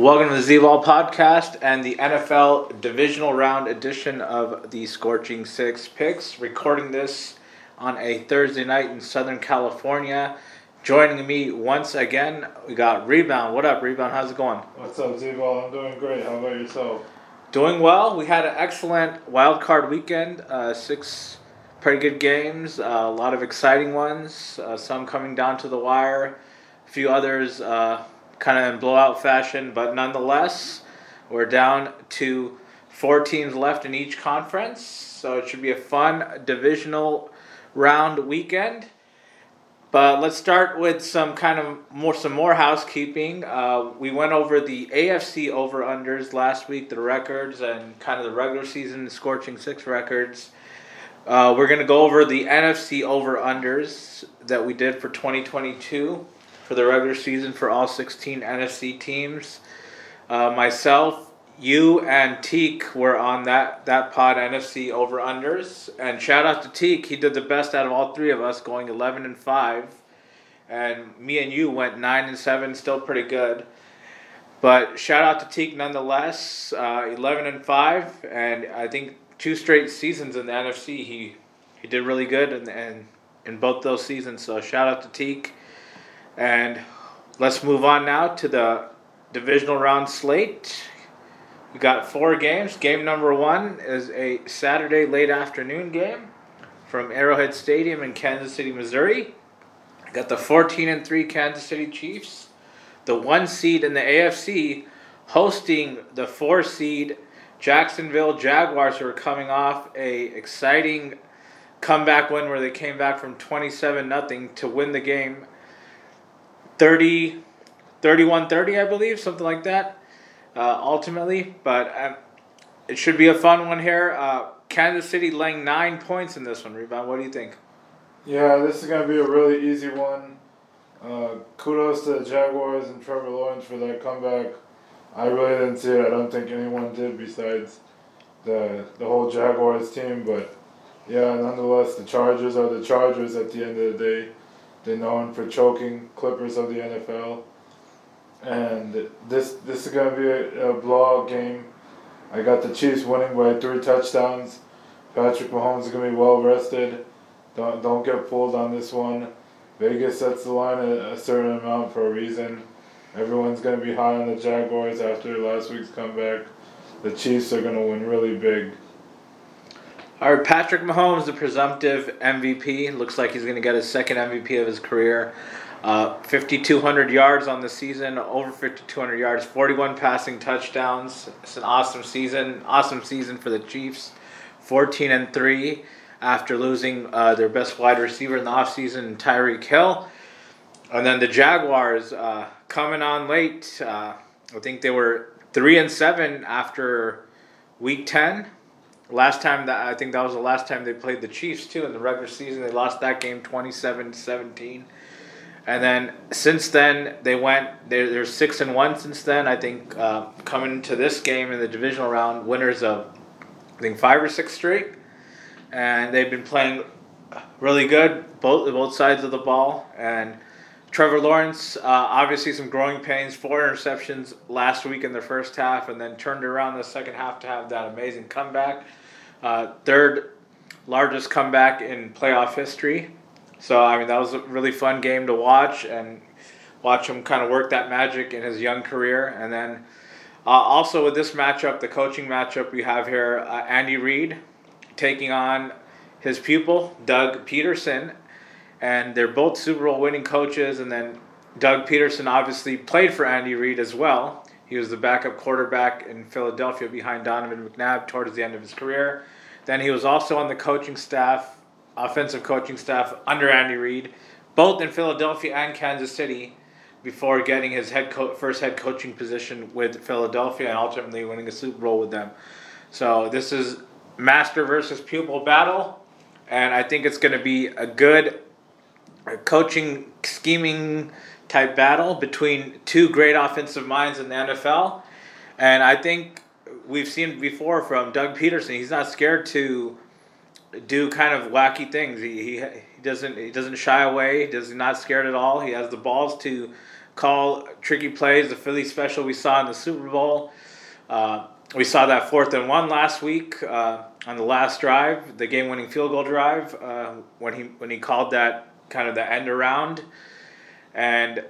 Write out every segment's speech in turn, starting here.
Welcome to the Z Ball podcast and the NFL divisional round edition of the Scorching Six Picks. Recording this on a Thursday night in Southern California. Joining me once again, we got Rebound. What up, Rebound? How's it going? What's up, Z-Ball? I'm doing great. How about yourself? Doing well. We had an excellent wild card weekend. Uh, six pretty good games. Uh, a lot of exciting ones. Uh, some coming down to the wire. A few others uh, kind of in blowout fashion, but nonetheless, we're down to four teams left in each conference. So it should be a fun divisional round weekend. But let's start with some kind of more some more housekeeping. Uh, we went over the AFC over unders last week, the records and kind of the regular season scorching six records. Uh, we're to go over the NFC over unders that we did for 2022 for the regular season for all 16 NFC teams. Uh, myself, you, and Teak were on that, that pod NFC over unders. And shout out to Teak, he did the best out of all three of us, going 11 and 5. And me and you went 9 and 7, still pretty good. But shout out to Teak nonetheless, uh, 11 and 5. And I think two straight seasons in the NFC, he, he did really good in, in, in both those seasons. So shout out to Teak. And let's move on now to the divisional round slate. We got four games. Game number one is a Saturday late afternoon game from Arrowhead Stadium in Kansas City, Missouri. Got the 14 and 3 Kansas City Chiefs, the one seed in the AFC, hosting the four seed Jacksonville Jaguars, who are coming off a exciting comeback win where they came back from 27 nothing to win the game 30, 31 30, I believe, something like that, uh, ultimately. But um, it should be a fun one here. Uh, Kansas City laying nine points in this one. Rebound, what do you think? Yeah, this is going to be a really easy one. Uh, kudos to the Jaguars and Trevor Lawrence for that comeback. I really didn't see it. I don't think anyone did besides the the whole Jaguars team. But yeah, nonetheless, the Chargers are the Chargers at the end of the day. They're known for choking Clippers of the NFL. And this this is gonna be a, a blowout game. I got the Chiefs winning by three touchdowns. Patrick Mahomes is gonna be well rested. Don't don't get pulled on this one. Vegas sets the line a, a certain amount for a reason. Everyone's gonna be high on the Jaguars after last week's comeback. The Chiefs are gonna win really big. All right, Patrick Mahomes, the presumptive MVP. Looks like he's going to get his second MVP of his career. Uh, 5,200 yards on the season, over 5,200 yards, 41 passing touchdowns. It's an awesome season. Awesome season for the Chiefs. 14 and 3 after losing uh, their best wide receiver in the offseason, Tyreek Hill. And then the Jaguars uh, coming on late. Uh, I think they were 3 and 7 after week 10 Last time that I think that was the last time they played the Chiefs too in the regular season. They lost that game 27-17. And then since then they went they're, they're six and one since then. I think uh, coming to this game in the divisional round, winners of I think five or six straight, and they've been playing really good both both sides of the ball. And Trevor Lawrence, uh, obviously some growing pains, four interceptions last week in the first half, and then turned around the second half to have that amazing comeback. Uh, third largest comeback in playoff history. So I mean that was a really fun game to watch and watch him kind of work that magic in his young career. And then uh, also with this matchup, the coaching matchup we have here, uh, Andy Reid taking on his pupil Doug Pederson, and they're both Super Bowl winning coaches. And then Doug Pederson obviously played for Andy Reid as well. He was the backup quarterback in Philadelphia behind Donovan McNabb towards the end of his career. Then he was also on the coaching staff, offensive coaching staff under Andy Reid, both in Philadelphia and Kansas City. before getting his head co- first head coaching position with Philadelphia and ultimately winning a Super Bowl with them. So this is master versus pupil battle, and I think it's going to be a good coaching scheming type battle between two great offensive minds in the NFL. And I think we've seen before from Doug Pederson, he's not scared to do kind of wacky things. He, he, he doesn't he doesn't shy away. He's not scared at all. He has the balls to call tricky plays. The Philly special we saw in the Super Bowl. Uh, we saw that fourth and one last week uh, on the last drive, the game-winning field goal drive, uh, when he when he called that kind of the end around, and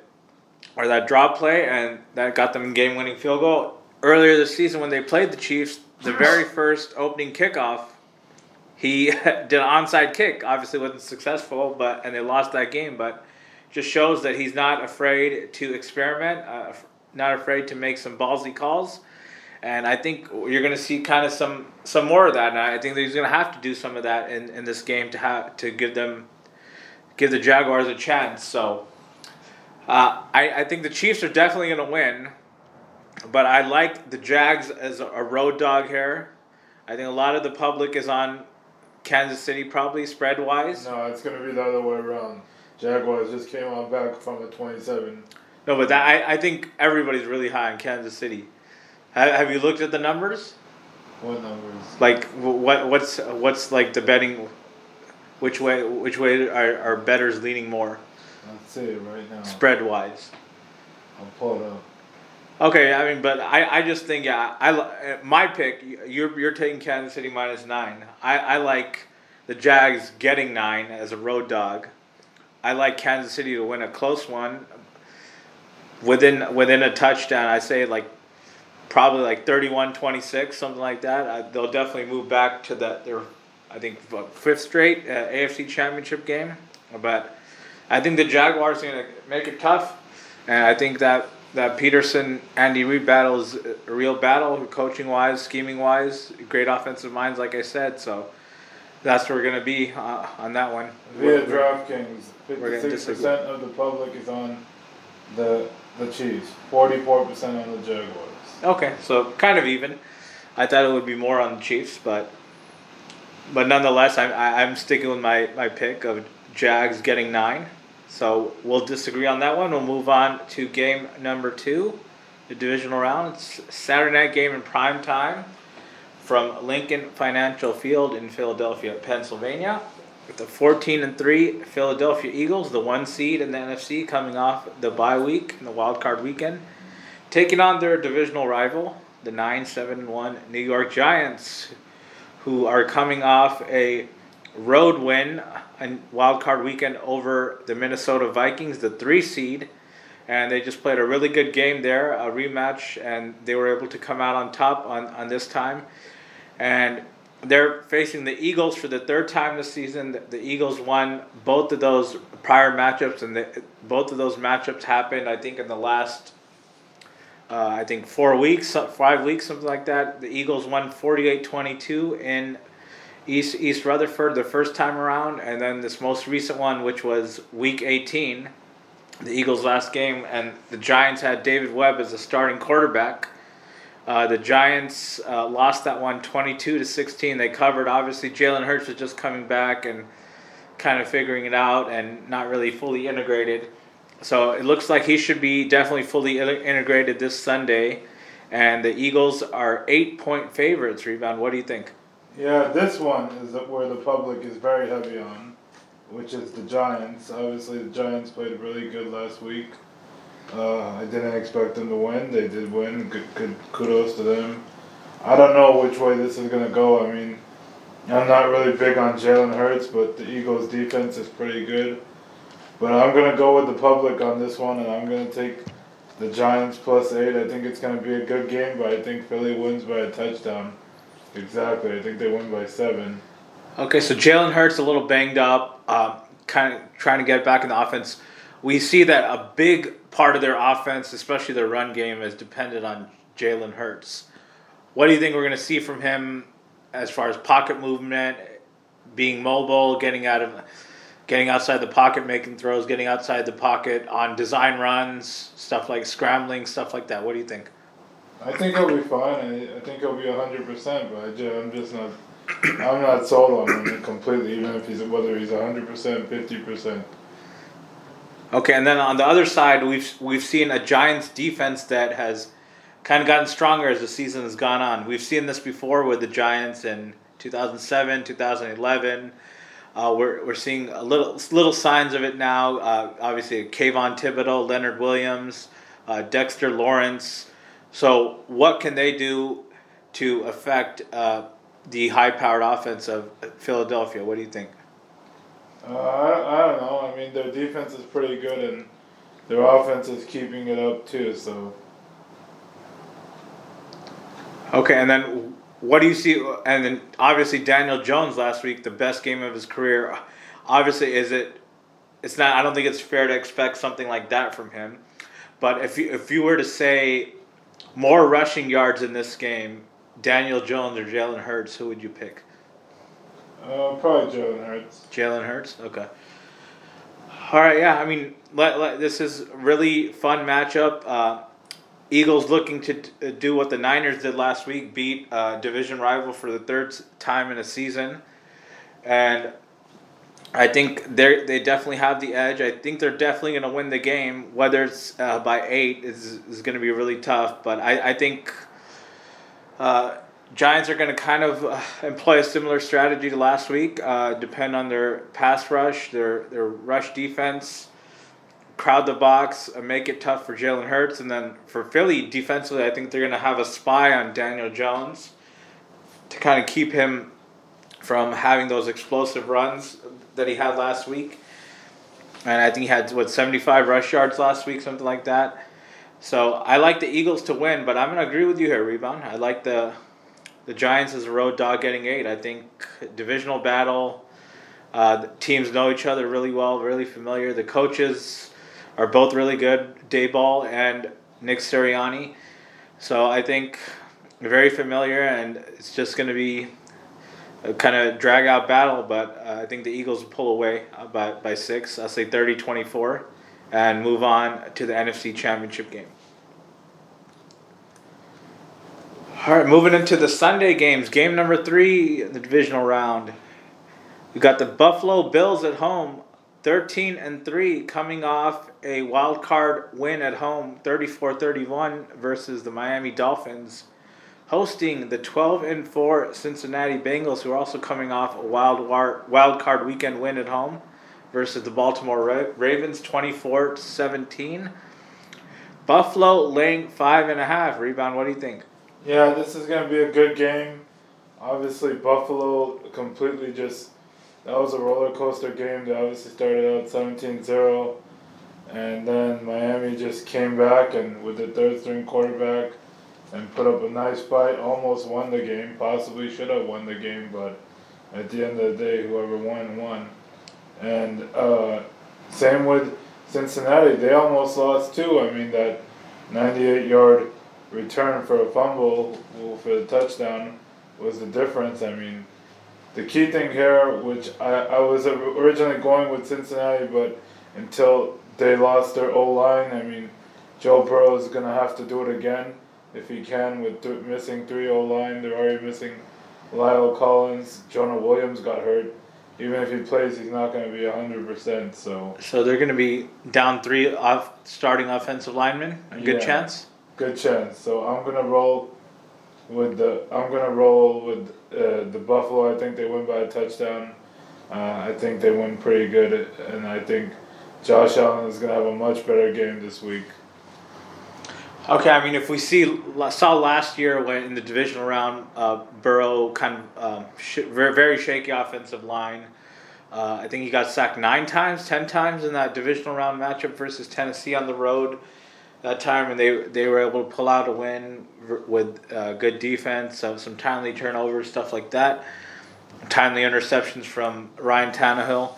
or that drop play, and that got them game-winning field goal. Earlier this season, when they played the Chiefs, the very first opening kickoff, he did an onside kick. Obviously, wasn't successful, but and they lost that game. But just shows that he's not afraid to experiment, uh, not afraid to make some ballsy calls. And I think you're going to see kind of some some more of that. And I think that he's going to have to do some of that in, in this game to have to give them give the Jaguars a chance. So uh, I I think the Chiefs are definitely going to win, but I like the Jags as a road dog here. I think a lot of the public is on Kansas City probably spread wise. No, it's going to be the other way around. Jaguars just came on back from a 27. No, but that I, I think everybody's really high in Kansas City. Have, have you looked at the numbers? What numbers? Like what what's what's like the betting? Which way which way are, are betters leaning more? Let's see it right now. Spread wise. I'll pull it up. Okay, I mean, but I, I just think yeah, I my pick. You're you're taking Kansas City minus nine. I, I like the Jags getting nine as a road dog. I like Kansas City to win a close one. Within within a touchdown, I say like probably like 31-26, something like that. I, they'll definitely move back to that their I think fifth straight uh, AFC Championship game. But I think the Jaguars are going to make it tough, and I think that that Pederson Andy Reid battle is a real battle, coaching wise, scheming wise, great offensive minds, like I said. So that's where we're going to be uh, on that one. Via DraftKings, fifty-six percent of the public is on the the Chiefs, forty-four percent on the Jaguars. Okay, so kind of even. I thought it would be more on the Chiefs, but but nonetheless, I'm I'm sticking with my, my pick of Jags getting nine. So we'll disagree on that one. We'll move on to game number two, the divisional round. It's Saturday night game in prime time from Lincoln Financial Field in Philadelphia, Pennsylvania. With the 14 and 3 Philadelphia Eagles, the one seed in the NFC coming off the bye week, and the wild card weekend, taking on their divisional rival, the 9 7 1 New York Giants, who are coming off a road win a wild card weekend over the Minnesota Vikings, the three seed, and they just played a really good game there, a rematch, and they were able to come out on top on, on this time. And they're facing the Eagles for the third time this season. The, the Eagles won both of those prior matchups, and the, both of those matchups happened, I think, in the last, uh, I think, four weeks, five weeks, something like that. The Eagles won 48 22 in East East Rutherford the first time around, and then this most recent one, which was Week 18, the Eagles' last game, and the Giants had Davis Webb as a starting quarterback. Uh, the Giants uh, lost that one 22 to 16. They covered. Obviously, Jalen Hurts was just coming back and kind of figuring it out and not really fully integrated. So it looks like he should be definitely fully integrated this Sunday. And the Eagles are eight point favorites. Rebound. What do you think? Yeah, this one is where the public is very heavy on, which is the Giants. Obviously, the Giants played really good last week. Uh, I didn't expect them to win. They did win. Good, good kudos to them. I don't know which way this is gonna go. I mean, I'm not really big on Jalen Hurts, but the Eagles' defense is pretty good. But I'm gonna go with the public on this one, and I'm gonna take the Giants plus eight. I think it's gonna be a good game, but I think Philly wins by a touchdown. Exactly. I think they win by seven. Okay, so Jalen Hurts a little banged up, uh, kind of trying to get back in the offense. We see that a big part of their offense, especially their run game, is dependent on Jalen Hurts. What do you think we're going to see from him as far as pocket movement, being mobile, getting out of getting outside the pocket, making throws, getting outside the pocket on design runs, stuff like scrambling, stuff like that. What do you think? I think he'll be fine. I, I think he'll be hundred percent, but I just, I'm just not. I'm not sold on him completely, even if he's whether he's hundred percent, fifty percent. Okay, and then on the other side, we've we've seen a Giants defense that has kind of gotten stronger as the season has gone on. We've seen this before with the Giants in 2007, 2011. Uh, we're, we're seeing a little little signs of it now. Uh, obviously, Kayvon Thibodeaux, Leonard Williams, uh, Dexter Lawrence. So, what can they do to affect uh, the high-powered offense of Philadelphia? What do you think? Uh, I, I don't know. I mean, their defense is pretty good, and their offense is keeping it up too. So. Okay, and then what do you see? And then obviously Daniel Jones last week, the best game of his career. Obviously, is it? It's not. I don't think it's fair to expect something like that from him. But if you if you were to say more rushing yards in this game, Daniel Jones or Jalen Hurts, who would you pick? Uh, probably Jalen Hurts. Jalen Hurts. Okay. All right. Yeah. I mean, let, let, this is really fun matchup. Uh, Eagles looking to uh, do what the Niners did last week, beat a division rival for the third time in a season, and I think they they definitely have the edge. I think they're definitely going to win the game. Whether it's uh, by eight is is going to be really tough, but I I think. Uh, Giants are going to kind of uh, employ a similar strategy to last week. Uh, depend on their pass rush, their their rush defense, crowd the box, and make it tough for Jalen Hurts. And then for Philly defensively, I think they're going to have a spy on Daniel Jones to kind of keep him from having those explosive runs that he had last week. And I think he had what seventy five rush yards last week, something like that. So I like the Eagles to win, but I'm going to agree with you here, rebound. I like the the Giants as a road dog getting eight. I think divisional battle. Uh, teams know each other really well, really familiar. The coaches are both really good, Daboll and Nick Sirianni. So I think very familiar, and it's just going to be kind of drag out battle. But uh, I think the Eagles pull away by, by six. I'll say 30 24 and move on to the NFC Championship game. All right, moving into the Sunday games. Game number three the divisional round. We got the Buffalo Bills at home, 13 and 3, coming off a wild card win at home, 34 31, versus the Miami Dolphins, hosting the 12 and 4 Cincinnati Bengals, who are also coming off a wild, war, wild card weekend win at home, versus the Baltimore Ravens, 24 17. Buffalo laying five and a half. Rebound, what do you think? Yeah, this is going to be a good game. Obviously, Buffalo completely just. That was a roller coaster game. They obviously started out 17 0. And then Miami just came back and with the third string quarterback and put up a nice fight. Almost won the game. Possibly should have won the game, but at the end of the day, whoever won, won. And uh, same with Cincinnati. They almost lost too. I mean, that 98 yard return for a fumble for the touchdown was the difference. I mean, the key thing here, which I, I was originally going with Cincinnati, but until they lost their O line, I mean, Joe Burrow is going to have to do it again if he can with th- missing three O line. They're already missing La'el Collins. Jonah Williams got hurt. Even if he plays, he's not going to be 100%. So So they're going to be down three off starting offensive linemen. A good Yeah. chance. good chance. So I'm gonna roll with the I'm gonna roll with uh, the Buffalo. I think they win by a touchdown. Uh, I think they win pretty good, and I think Josh Allen is gonna have a much better game this week. Okay, I mean, if we see saw last year when in the divisional round, uh, Burrow kind of um, sh- very, shaky offensive line. Uh, I think he got sacked nine times, ten times in that divisional round matchup versus Tennessee on the road that time, and they they were able to pull out a win with uh, good defense, uh, some timely turnovers, stuff like that, timely interceptions from Ryan Tannehill.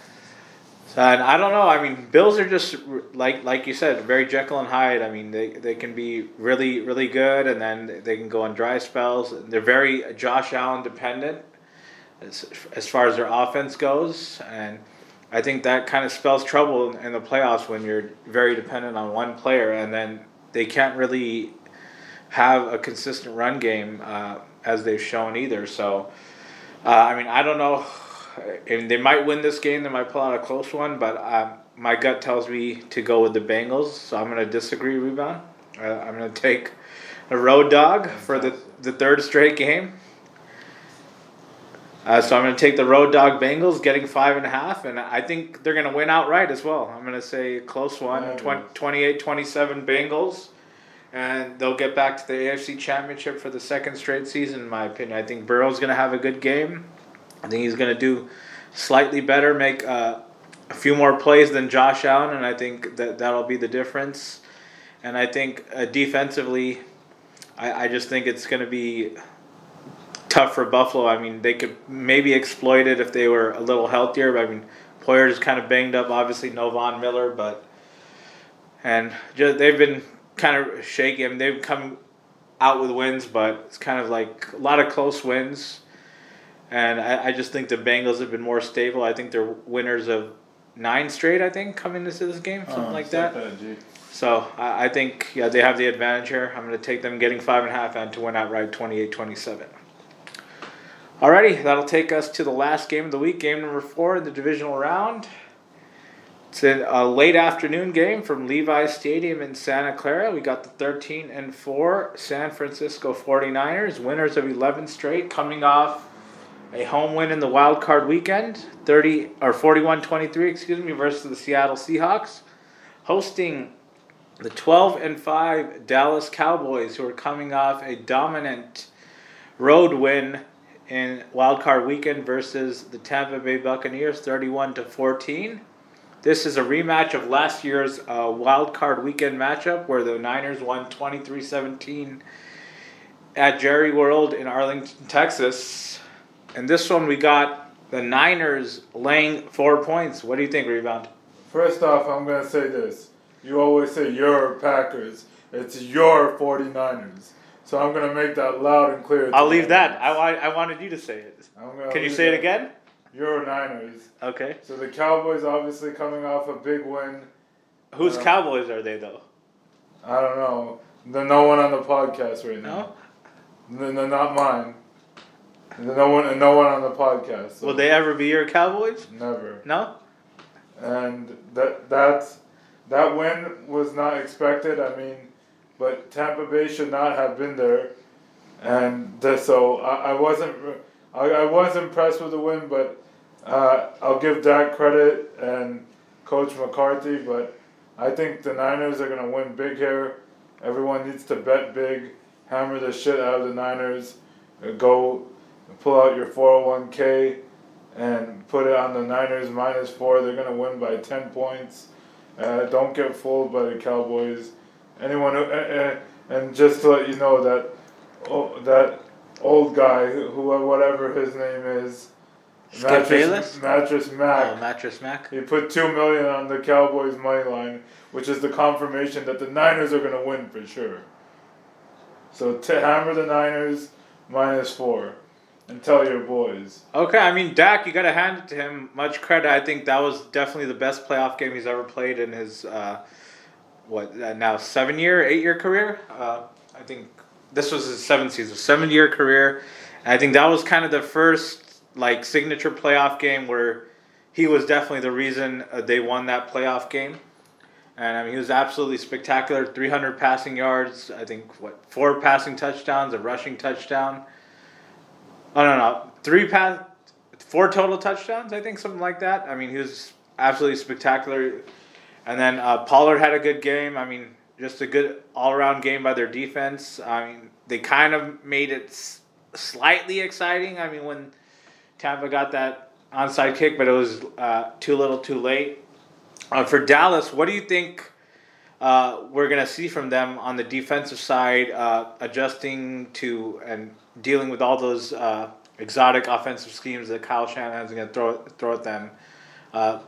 And I don't know. I mean, Bills are just like like you said, very Jekyll and Hyde. I mean, they, they can be really really good, and then they can go on dry spells. They're very Josh Allen dependent as, as far as their offense goes, and I think that kind of spells trouble in the playoffs when you're very dependent on one player, and then they can't really have a consistent run game uh, as they've shown either. So, uh, I mean, I don't know. And they might win this game. They might pull out a close one, but um, my gut tells me to go with the Bengals. So I'm going to disagree. Rebound. Uh, I'm going to take a road dog for the the third straight game. Uh, so I'm going to take the road dog Bengals, getting five and a half, and I think they're going to win outright as well. I'm going to say close one, Yeah, 20, 28-27 Bengals, and they'll get back to the AFC Championship for the second straight season. In my opinion, I think Burrow's going to have a good game. I think he's going to do slightly better, make uh, a few more plays than Josh Allen, and I think that that'll be the difference. And I think uh, defensively, I, I just think it's going to be tough for Buffalo. I mean, they could maybe exploit it if they were a little healthier. But I mean, Poyer's kind of banged up. Obviously, no Von Miller, but and just, they've been kind of shaky. I mean, they've come out with wins, but it's kind of like a lot of close wins. And I, I just think the Bengals have been more stable. I think they're winners of nine straight. I think coming into this game, something Oh, like that. So I, I think yeah they have the advantage here. I'm going to take them getting five and a half and to win outright 28-27. Alrighty, that'll take us to the last game of the week, game number four in the divisional round. It's a a late afternoon game from Levi Stadium in Santa Clara. We got the 13 and 4 San Francisco 49ers, winners of 11 straight, coming off a home win in the wild card weekend, 30 or 41-23, excuse me, versus the Seattle Seahawks, hosting the 12 and 5 Dallas Cowboys who are coming off a dominant road win in wild card weekend versus the Tampa Bay Buccaneers 31 to 14. This is a rematch of last year's uh, wild card weekend matchup where the Niners won 23-17 at Jerry World in Arlington, Texas. And this one we got the Niners laying 4 points. What do you think, Rebound? First off, I'm going to say this. You always say your Packers. It's your 49ers. So I'm going to make that loud and clear. I'll leave the that. I, I wanted you to say it. I'm gonna Can you say it again? Your Niners. Okay. So the Cowboys obviously coming off a big win. Whose Uh, Cowboys are they, though? I don't know. There's no one on the podcast right now. No? No, no not mine. No one, no one on the podcast. So Will they ever be your Cowboys? Never. No? and that that's that win was not expected. I mean, but Tampa Bay should not have been there, and th- so I, I wasn't I, I was impressed with the win, but uh, I'll give Dak credit and Coach McCarthy, but I think the Niners are gonna win big here. Everyone needs to bet big, hammer the shit out of the Niners, go pull out your four hundred one k and put it on the Niners minus four. They're gonna win by ten points. Uh, don't get fooled by the Cowboys. Anyone who, uh, uh, and just to let you know that oh, that old guy who who- whatever his name is, Skip Bayless? Mattress Mac. Oh, Mattress Mac? He put two million on the Cowboys money line, which is the confirmation that the Niners are gonna win for sure. So to hammer the Niners minus four, and tell your boys. Okay, I mean, Dak, you got to hand it to him. Much credit. I think that was definitely the best playoff game he's ever played in his, uh, what, uh, now seven year, eight year career? Uh, I think this was his seventh season, seven year career. And I think that was kind of the first, like, signature playoff game where he was definitely the reason uh, they won that playoff game. And I mean, he was absolutely spectacular. 300 passing yards. I think, what, four passing touchdowns, a rushing touchdown. Oh no no three pass, four total touchdowns I think something like that. I mean he was absolutely spectacular, and then uh, Pollard had a good game. I mean just a good all around game by their defense. I mean they kind of made it s- slightly exciting. I mean when Tampa got that onside kick, but it was uh, too little, too late. Uh, for Dallas, what do you think? Uh, we're going to see from them on the defensive side, uh, adjusting to and dealing with all those uh, exotic offensive schemes that Kyle Shanahan's going to throw throw at them. Uh,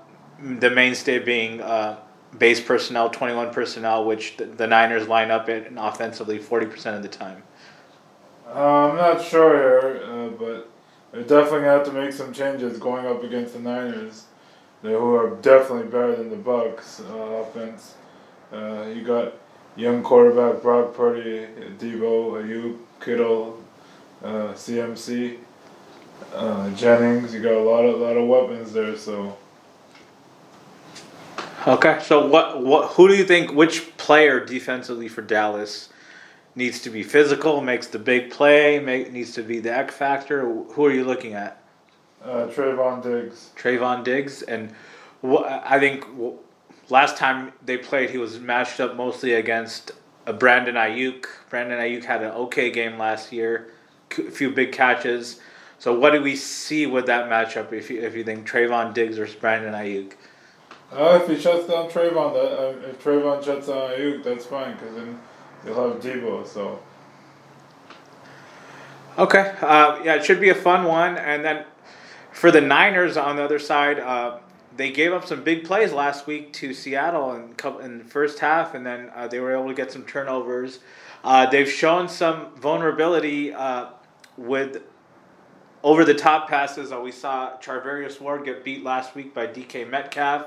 the mainstay being uh, base personnel, twenty one personnel, which the, the Niners line up in offensively forty percent of the time. I'm not sure here, but they're definitely gonna have to make some changes going up against the Niners. who are definitely better than the Bucks offense. Uh, you got young quarterback Brock Purdy, Deebo, Aiyuk, Kittle, uh, CMC, uh, Jennings. You got a lot of lot of weapons there. So Okay, so what what who do you think which player defensively for Dallas needs to be physical, makes the big play, make, needs to be the X factor? Who are you looking at? uh, Trevon Diggs. Trevon Diggs, and wh- I think last time they played, he was matched up mostly against a Brandon Aiyuk. Brandon Aiyuk had an okay game last year, a few big catches. So what do we see with that matchup? If you if you think Trevon Diggs versus Brandon Aiyuk? Uh, if he shuts down Trevon, that uh, if Trevon shuts down Aiyuk, that's fine because then you'll have Deebo. So Okay, uh, yeah, it should be a fun one. And then for the Niners on the other side, uh, they gave up some big plays last week to Seattle in, in the first half, and then uh, they were able to get some turnovers. Uh, they've shown some vulnerability uh, with over the top passes. Uh, we saw Charvarius Ward get beat last week by DK Metcalf.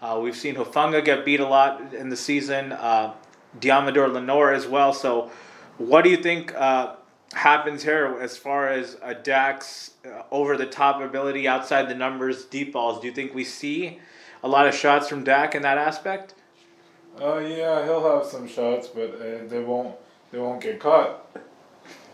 Uh, we've seen Hufanga get beat a lot in the season. Uh, Deommodore Lenoir as well. So, what do you think uh, happens here as far as a Dax uh, over the top ability outside the numbers, deep balls? Do you think we see a lot of shots from Dak in that aspect? uh, yeah, he'll have some shots, but uh, they won't they won't get caught.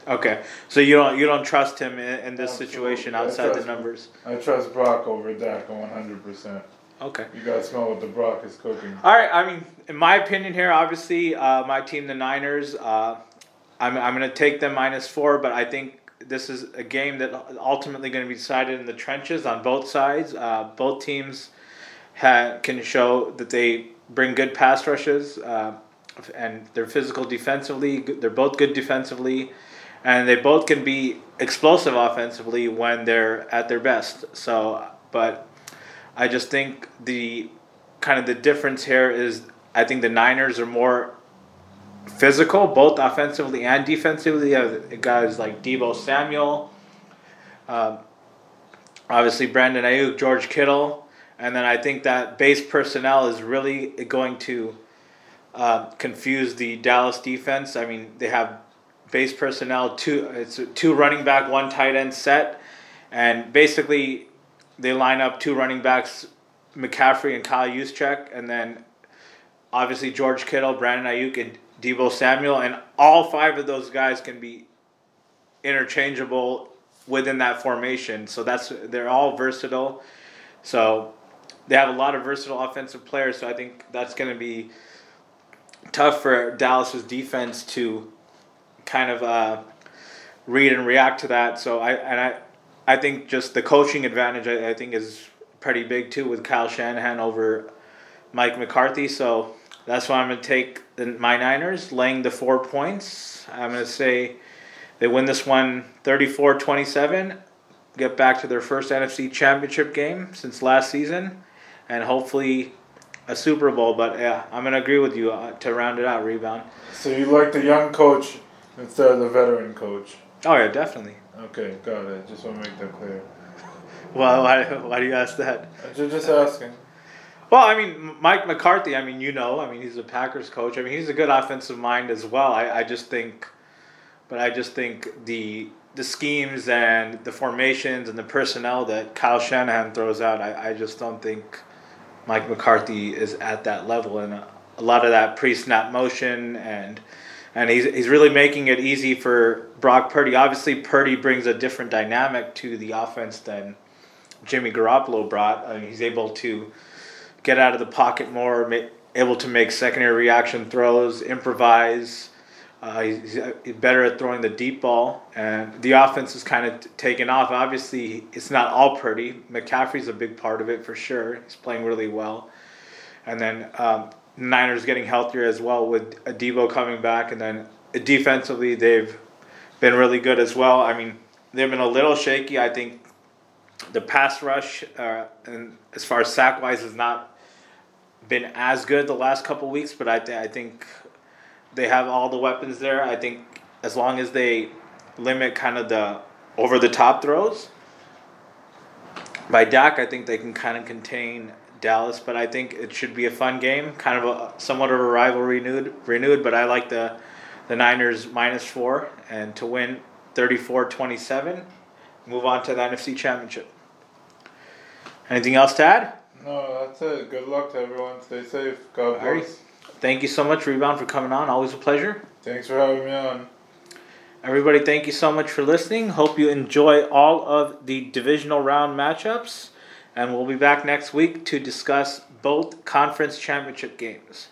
Okay, so you don't you don't trust him in, in this situation outside the trust him. numbers. I trust Brock over Dak one hundred percent. Okay. You gotta smell what the Brock is cooking. All right. I mean, in my opinion here, obviously, uh, my team, the Niners, uh, I'm, I'm going to take them minus four, but I think this is a game that ultimately going to be decided in the trenches on both sides. Uh, both teams ha- can show that they bring good pass rushes uh, and they're physical defensively. They're both good defensively, and they both can be explosive offensively when they're at their best. So, but I just think the kind of the difference here is I think the Niners are more physical, both offensively and defensively. You have guys like Deebo Samuel, um, obviously Brandon Aiyuk, George Kittle, and then I think that base personnel is really going to uh, confuse the Dallas defense. I mean, they have base personnel two it's two running back, one tight end set, and basically they line up two running backs, McCaffrey and Kyle Juszczyk, and then obviously George Kittle, Brandon Aiyuk, and Deebo Samuel, and all five of those guys can be interchangeable within that formation. So that's they're all versatile. So they have a lot of versatile offensive players. So I think that's going to be tough for Dallas's defense to kind of uh, read and react to that. So I and I I think just the coaching advantage I, I think is pretty big too with Kyle Shanahan over Mike McCarthy. So that's why I'm going to take the, my Niners, laying the four points. I'm going to say they win this one 34 27, get back to their first NFC championship game since last season, and hopefully a Super Bowl. But yeah, I'm going to agree with you uh, to round it out, rebound. So you like the young coach instead of the veteran coach? Oh, yeah, definitely. Okay, got it. Just want to make that clear. Well, why, why do you ask that? I'm just asking. Well, I mean, Mike McCarthy, I mean, you know, I mean, he's a Packers coach. I mean, he's a good offensive mind as well. I, I just think, but I just think the the schemes and the formations and the personnel that Kyle Shanahan throws out, I, I just don't think Mike McCarthy is at that level. And a, a lot of that pre snap motion and and he's, he's really making it easy for Brock Purdy. Obviously, Purdy brings a different dynamic to the offense than Jimmy Garoppolo brought. I mean, he's able to get out of the pocket more, ma- able to make secondary reaction throws, improvise. Uh, he's, he's better at throwing the deep ball, and the offense is kind of t- taken off. Obviously, it's not all pretty. McCaffrey's a big part of it for sure. He's playing really well, and then um, Niners getting healthier as well with Deebo coming back, and then defensively they've been really good as well. I mean, they've been a little shaky. I think the pass rush, uh, and as far as sack wise, has not been as good the last couple weeks. But I, th- I think they have all the weapons there. I think as long as they limit kind of the over the top throws, by Dak, I think they can kind of contain Dallas, but I think it should be a fun game, kind of a somewhat of a rivalry renewed. Renewed, but I like the the Niners minus four and to win 34-27, move on to the NFC Championship. Anything else to add? No, that's it. Good luck to everyone. Stay safe. God All right. bless. Thank you so much, Rebound, for coming on. Always a pleasure. Thanks for having me on. Everybody, thank you so much for listening. Hope you enjoy all of the divisional round matchups. And we'll be back next week to discuss both conference championship games.